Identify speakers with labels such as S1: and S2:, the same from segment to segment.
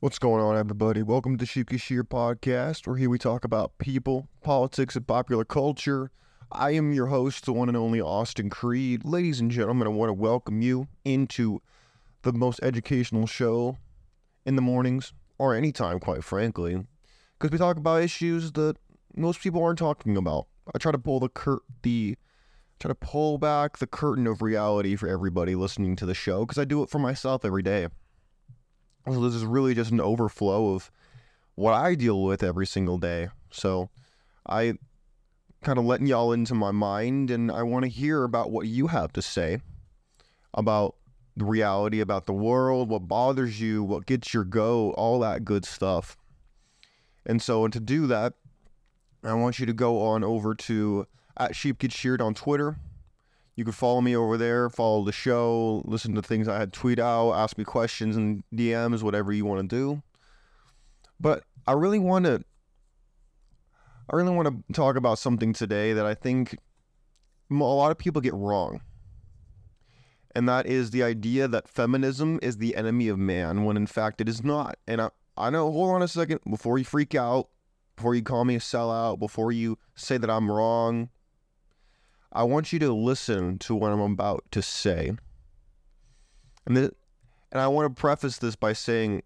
S1: What's going on, everybody? Welcome to Shuki Podcast, where here we talk about people, politics, and popular culture. I am your host, the one and only Austin Creed. Ladies and gentlemen, I want to welcome you into the most educational show in the mornings, or anytime, quite frankly, because we talk about issues that most people aren't talking about. I try to pull the cur- the try to pull back the curtain of reality for everybody listening to the show because I do it for myself every day. So this is really just an overflow of what I deal with every single day. So I kind of letting y'all into my mind and I want to hear about what you have to say about the reality about the world, what bothers you, what gets your go, all that good stuff. And so and to do that, I want you to go on over to at Sheep Get Sheared on Twitter. You can follow me over there, follow the show, listen to things I had tweet out, ask me questions and DMs, whatever you want to do. But I really want to I really want to talk about something today that I think a lot of people get wrong. And that is the idea that feminism is the enemy of man when in fact it is not. And I, I know, hold on a second, before you freak out, before you call me a sellout, before you say that I'm wrong, I want you to listen to what I'm about to say. And, and I want to preface this by saying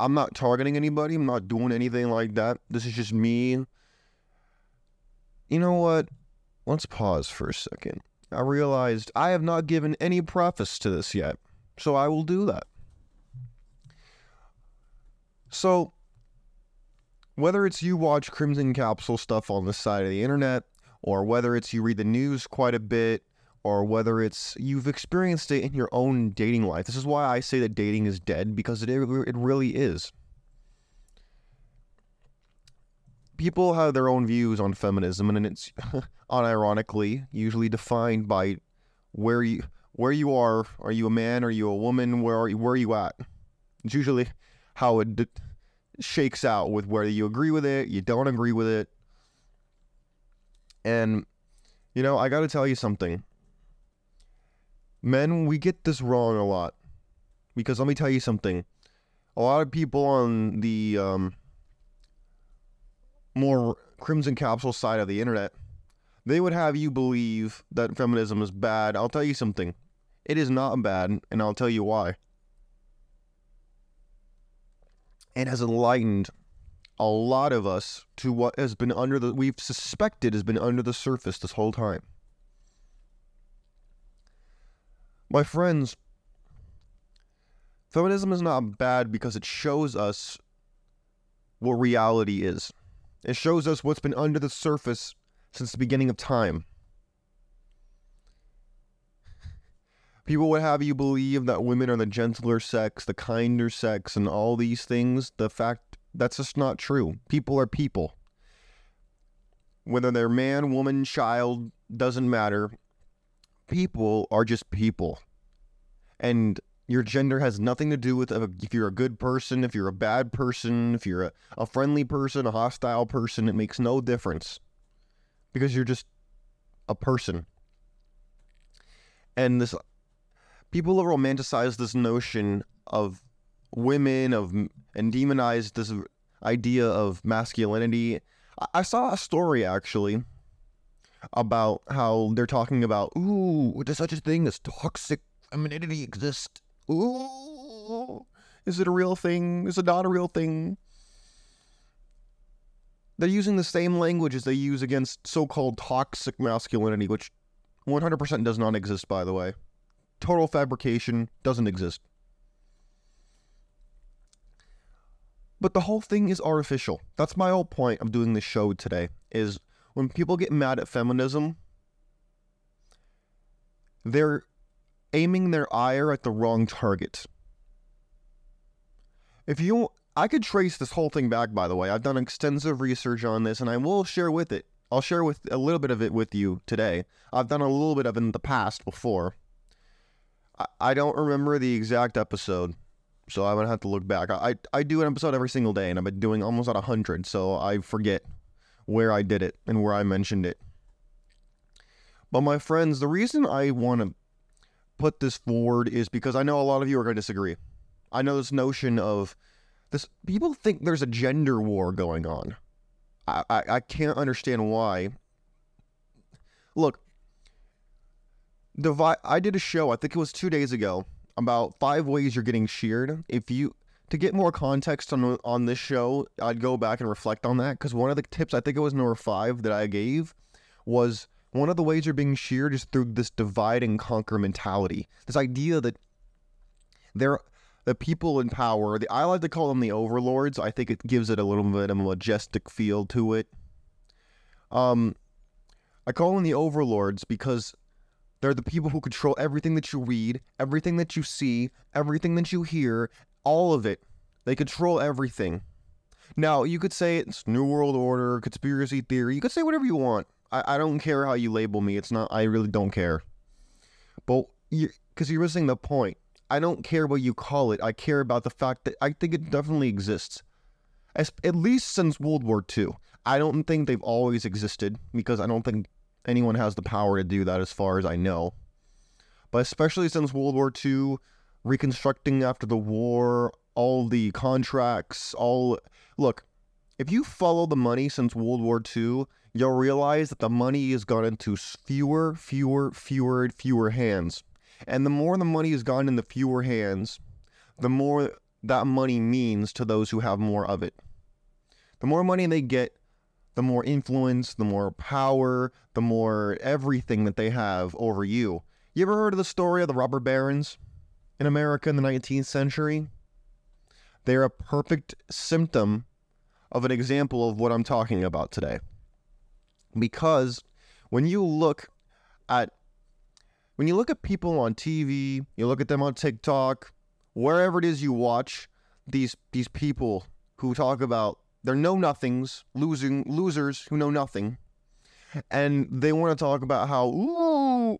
S1: I'm not targeting anybody, I'm not doing anything like that. This is just me. You know what? Let's pause for a second. I realized I have not given any preface to this yet, so I will do that. So, whether it's you watch Crimson Capsule stuff on the side of the internet, or whether it's you read the news quite a bit, or whether it's you've experienced it in your own dating life, this is why I say that dating is dead because it, it really is. People have their own views on feminism, and it's unironically usually defined by where you where you are. Are you a man? Are you a woman? Where are you? Where are you at? It's usually how it shakes out with whether you agree with it, you don't agree with it. And, you know, I got to tell you something. Men, we get this wrong a lot. Because let me tell you something. A lot of people on the um, more Crimson Capsule side of the internet, they would have you believe that feminism is bad. I'll tell you something. It is not bad, and I'll tell you why It has enlightened a lot of us to what has been under the we've suspected has been under the surface this whole time. My friends, feminism is not bad because it shows us what reality is. It shows us what's been under the surface since the beginning of time. People would have you believe that women are the gentler sex, the kinder sex, and all these things. The fact that's just not true. People are people. Whether they're man, woman, child, doesn't matter. People are just people. And your gender has nothing to do with uh, if you're a good person, if you're a bad person, if you're a, a friendly person, a hostile person. It makes no difference because you're just a person. And this people have romanticized this notion of women of and demonized this idea of masculinity. I saw a story actually about how they're talking about ooh, does such a thing as toxic femininity exist? Ooh, is it a real thing? Is it not a real thing? They're using the same language as they use against so-called toxic masculinity, which 100% does not exist, by the way total fabrication, doesn't exist. But the whole thing is artificial. That's my whole point of doing this show today is when people get mad at feminism, they're aiming their ire at the wrong target. If you I could trace this whole thing back by the way. I've done extensive research on this and I will share with it. I'll share with a little bit of it with you today. I've done a little bit of it in the past before. I don't remember the exact episode, so I'm gonna have to look back. I I do an episode every single day, and I've been doing almost at hundred, so I forget where I did it and where I mentioned it. But my friends, the reason I want to put this forward is because I know a lot of you are going to disagree. I know this notion of this people think there's a gender war going on. I, I, I can't understand why. Look, divide. I did a show. I think it was two days ago about five ways you're getting sheared. If you to get more context on on this show, I'd go back and reflect on that because one of the tips I think it was number five that I gave was one of the ways you're being sheared is through this divide and conquer mentality. This idea that there the people in power, the I like to call them the overlords. I think it gives it a little bit of a majestic feel to it. Um I call them the overlords because they're the people who control everything that you read, everything that you see, everything that you hear, all of it. They control everything. Now, you could say it's New World Order, conspiracy theory. You could say whatever you want. I, I don't care how you label me. It's not, I really don't care. But, because you, you're missing the point. I don't care what you call it. I care about the fact that I think it definitely exists. As, at least since World War II. I don't think they've always existed because I don't think anyone has the power to do that as far as I know. But especially since World War II, reconstructing after the war, all the contracts, all look, if you follow the money since World War II, you'll realize that the money has gone into fewer, fewer, fewer, fewer hands. And the more the money has gone into fewer hands, the more that money means to those who have more of it. The more money they get, the more influence, the more power, the more everything that they have over you. You ever heard of the story of the robber barons in America in the 19th century? They're a perfect symptom of an example of what I'm talking about today. Because when you look at when you look at people on TV, you look at them on TikTok, wherever it is you watch these these people who talk about they're know nothings, losing losers who know nothing, and they want to talk about how ooh,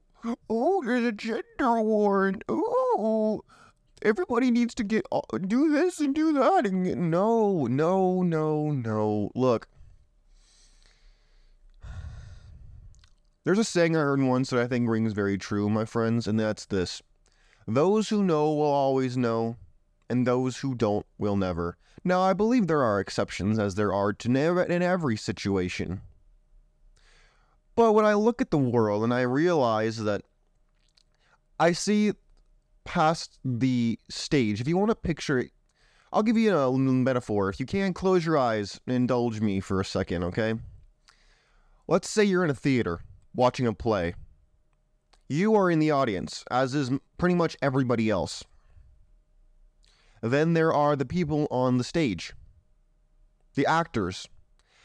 S1: oh, there's a gender war, and ooh, everybody needs to get uh, do this and do that, and no, no, no, no. Look, there's a saying I heard once that I think rings very true, my friends, and that's this: those who know will always know, and those who don't will never. Now, I believe there are exceptions, as there are to never in every situation. But when I look at the world and I realize that I see past the stage, if you want to picture it, I'll give you a metaphor. If you can, close your eyes and indulge me for a second, okay? Let's say you're in a theater watching a play. You are in the audience, as is pretty much everybody else. Then there are the people on the stage, the actors.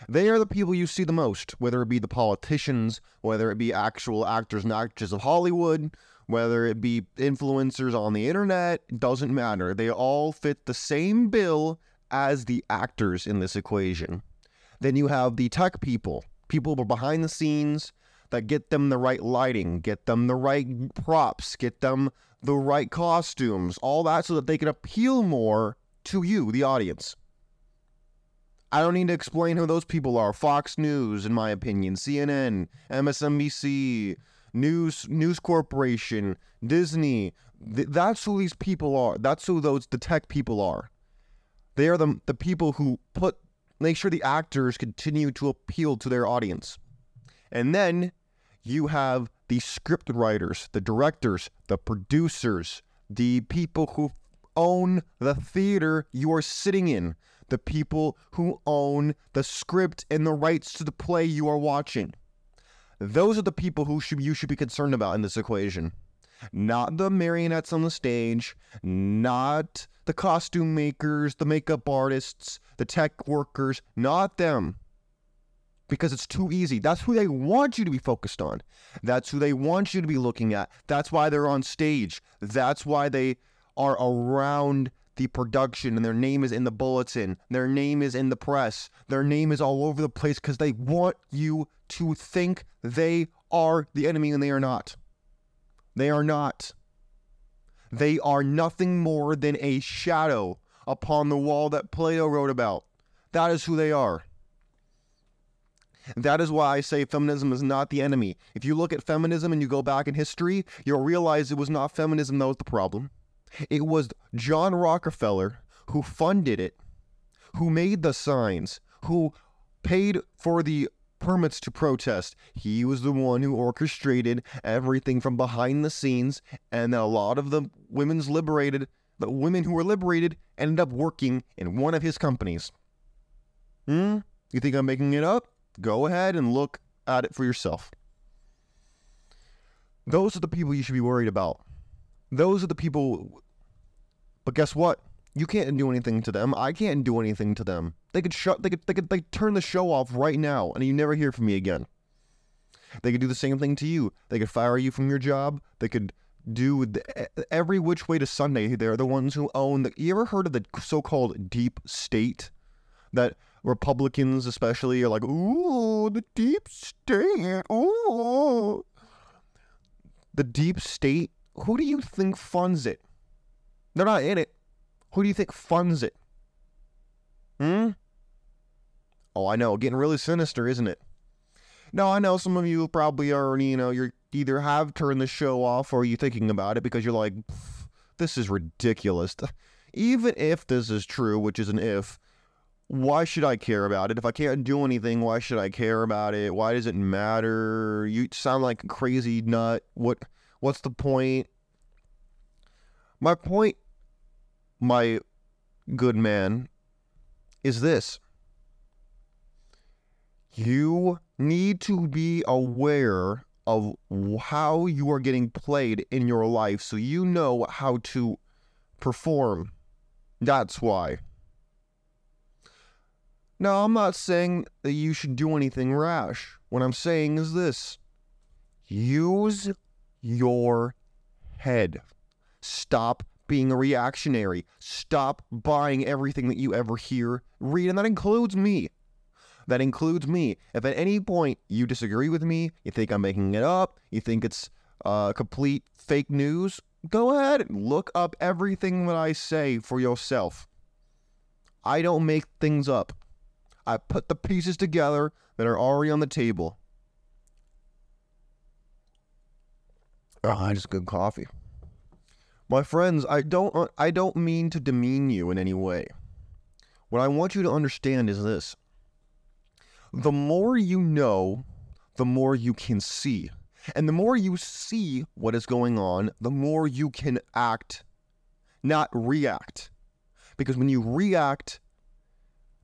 S1: They are the people you see the most, whether it be the politicians, whether it be actual actors and actresses of Hollywood, whether it be influencers on the internet, doesn't matter. They all fit the same bill as the actors in this equation. Then you have the tech people, people behind the scenes that get them the right lighting, get them the right props, get them the right costumes, all that so that they can appeal more to you, the audience. I don't need to explain who those people are. Fox News, in my opinion, CNN, MSNBC, News News Corporation, Disney. Th- that's who these people are. That's who those the tech people are. They are the the people who put make sure the actors continue to appeal to their audience. And then you have the script writers, the directors, the producers, the people who own the theater you are sitting in, the people who own the script and the rights to the play you are watching. Those are the people who should, you should be concerned about in this equation. Not the marionettes on the stage, not the costume makers, the makeup artists, the tech workers, not them because it's too easy. That's who they want you to be focused on. That's who they want you to be looking at. That's why they're on stage. That's why they are around the production and their name is in the bulletin. Their name is in the press. Their name is all over the place because they want you to think they are the enemy and they are not. They are not. They are nothing more than a shadow upon the wall that Plato wrote about. That is who they are. That is why I say feminism is not the enemy. If you look at feminism and you go back in history, you'll realize it was not feminism that was the problem. It was John Rockefeller who funded it who made the signs, who paid for the permits to protest. He was the one who orchestrated everything from behind the scenes, and a lot of the women's liberated, the women who were liberated, ended up working in one of his companies. Hmm? You think I'm making it up? Go ahead and look at it for yourself. Those are the people you should be worried about. Those are the people. But guess what? You can't do anything to them. I can't do anything to them. They could shut. They could. They could. They turn the show off right now, and you never hear from me again. They could do the same thing to you. They could fire you from your job. They could do the, every which way to Sunday. They're the ones who own the. You ever heard of the so-called deep state? That Republicans, especially, are like, "Ooh, the deep state." Ooh, the deep state. Who do you think funds it? They're not in it. Who do you think funds it? Hmm? Oh, I know. Getting really sinister, isn't it? No, I know some of you probably already, you know, you're either have turned the show off or you're thinking about it because you're like, this is ridiculous. Even if this is true, which is an if, why should I care about it? If I can't do anything, why should I care about it? Why does it matter? You sound like a crazy nut. What what's the point? My point my good man, is this. You need to be aware of how you are getting played in your life so you know how to perform. That's why. Now, I'm not saying that you should do anything rash. What I'm saying is this use your head. Stop being a reactionary. Stop buying everything that you ever hear, read, and that includes me. That includes me. If at any point you disagree with me, you think I'm making it up, you think it's uh, complete fake news, go ahead and look up everything that I say for yourself. I don't make things up. I put the pieces together that are already on the table. Oh, just good coffee. My friends, I don't uh, I don't mean to demean you in any way. What I want you to understand is this. The more you know, the more you can see. And the more you see what is going on, the more you can act, not react. Because when you react,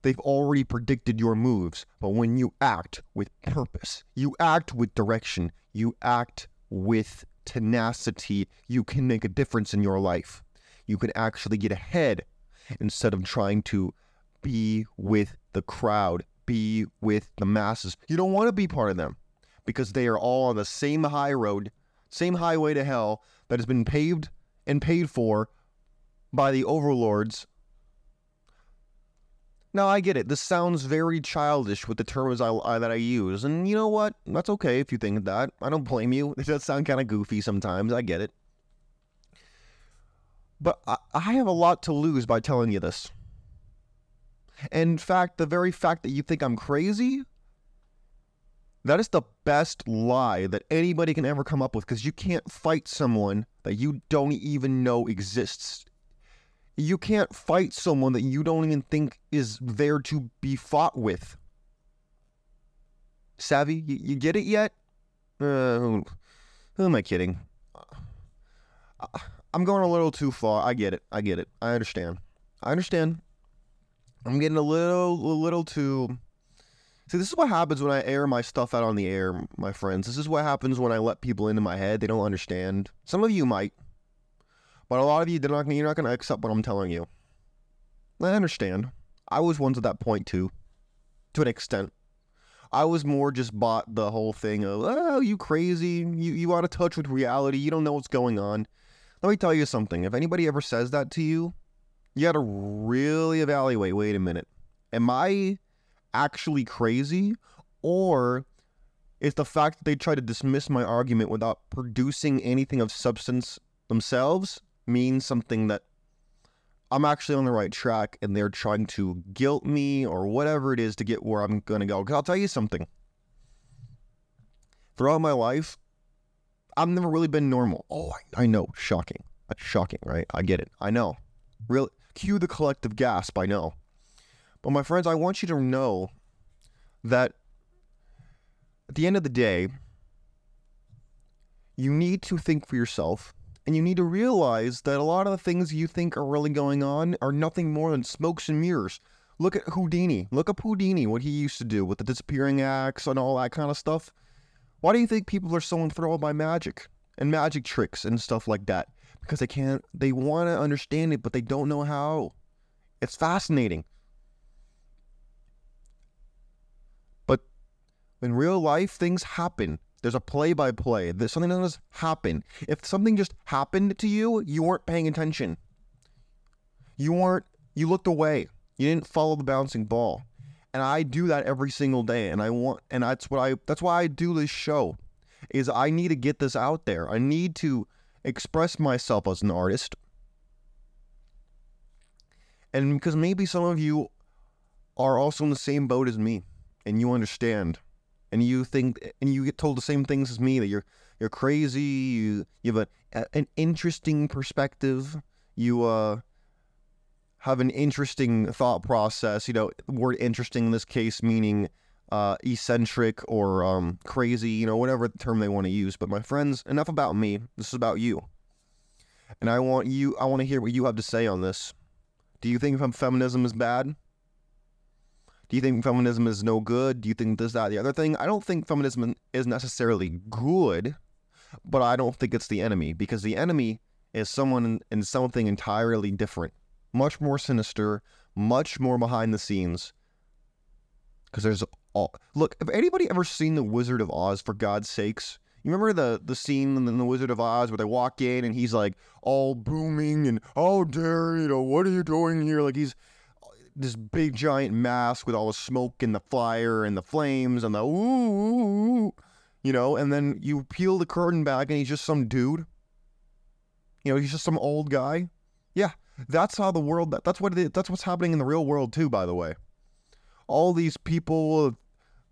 S1: they've already predicted your moves. But when you act with purpose, you act with direction, you act with tenacity, you can make a difference in your life. You can actually get ahead instead of trying to be with the crowd, be with the masses. You don't want to be part of them because they are all on the same high road, same highway to hell that has been paved and paid for by the overlords now I get it. This sounds very childish with the terms I, I, that I use, and you know what? That's okay if you think that. I don't blame you. It does sound kind of goofy sometimes. I get it. But I, I have a lot to lose by telling you this. In fact, the very fact that you think I'm crazy, that is the best lie that anybody can ever come up with because you can't fight someone that you don't even know exists you can't fight someone that you don't even think is there to be fought with. Savvy? You, you get it yet? Uh, who, who am I kidding? I'm going a little too far. I get it. I get it. I understand. I understand. I'm getting a little, a little too. See, this is what happens when I air my stuff out on the air, my friends. This is what happens when I let people into my head. They don't understand. Some of you might. But a lot of you, not, you're not going to accept what I'm telling you. I understand. I was once at that point too, to an extent. I was more just bought the whole thing of, oh, you crazy. You, you out of touch with reality. You don't know what's going on. Let me tell you something. If anybody ever says that to you, you got to really evaluate wait a minute. Am I actually crazy? Or is the fact that they try to dismiss my argument without producing anything of substance themselves means something that I'm actually on the right track and they're trying to guilt me or whatever it is to get where I'm going to go. Because I'll tell you something. Throughout my life, I've never really been normal. Oh, I, I know. Shocking. That's shocking, right? I get it. I know. Really, cue the collective gasp. I know. But my friends, I want you to know that at the end of the day, you need to think for yourself and you need to realize that a lot of the things you think are really going on are nothing more than smokes and mirrors. Look at Houdini. Look up Houdini, what he used to do with the disappearing acts and all that kind of stuff. Why do you think people are so enthralled by magic and magic tricks and stuff like that? Because they can't, they want to understand it, but they don't know how. It's fascinating. But in real life, things happen. There's a play by play. There's something that does happen. If something just happened to you, you weren't paying attention. You weren't, you looked away. You didn't follow the bouncing ball. And I do that every single day. And I want, and that's what I, that's why I do this show is I need to get this out there. I need to express myself as an artist. And because maybe some of you are also in the same boat as me and you understand and you think and you get told the same things as me that you're you're crazy you you have a, an interesting perspective you uh have an interesting thought process you know word interesting in this case meaning uh eccentric or um crazy you know whatever term they want to use but my friends enough about me this is about you. And i want you i want to hear what you have to say on this. Do you think feminism is bad do you think feminism is no good? Do you think this, that, the other thing? I don't think feminism is necessarily good, but I don't think it's the enemy because the enemy is someone in, in something entirely different, much more sinister, much more behind the scenes. Because there's all look. Have anybody ever seen the Wizard of Oz? For God's sakes, you remember the the scene in the Wizard of Oz where they walk in and he's like all booming and oh dare you know what are you doing here? Like he's this big giant mask with all the smoke and the fire and the flames and the ooh, you know, and then you peel the curtain back and he's just some dude. You know, he's just some old guy. Yeah, that's how the world. That, that's what it. That's what's happening in the real world too. By the way, all these people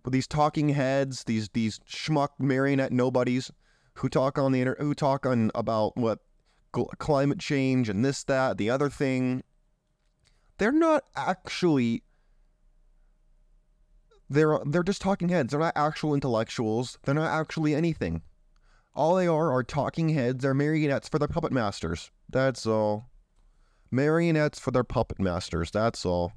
S1: with these talking heads, these these schmuck marionette nobodies who talk on the inter- who talk on about what climate change and this that the other thing they're not actually they're they're just talking heads. They're not actual intellectuals. They're not actually anything. All they are are talking heads. They're marionettes for their puppet masters. That's all. Marionettes for their puppet masters. That's all.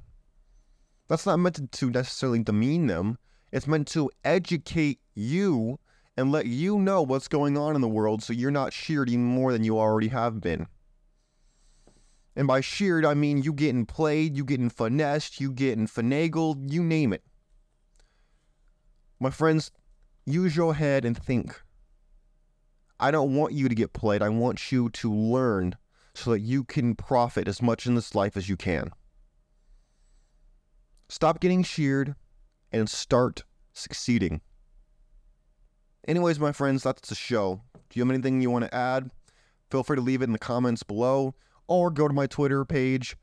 S1: That's not meant to necessarily demean them. It's meant to educate you and let you know what's going on in the world so you're not sheared even more than you already have been. And by sheared, I mean you getting played, you getting finessed, you getting finagled, you name it. My friends, use your head and think. I don't want you to get played. I want you to learn so that you can profit as much in this life as you can. Stop getting sheared and start succeeding. Anyways, my friends, that's the show. Do you have anything you want to add? Feel free to leave it in the comments below or go to my Twitter page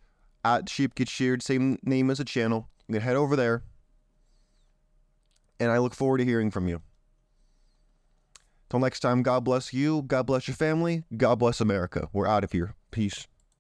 S1: at Sheep Get Sheared, same name as the channel. You can head over there. And I look forward to hearing from you. Till next time, God bless you. God bless your family. God bless America. We're out of here. Peace.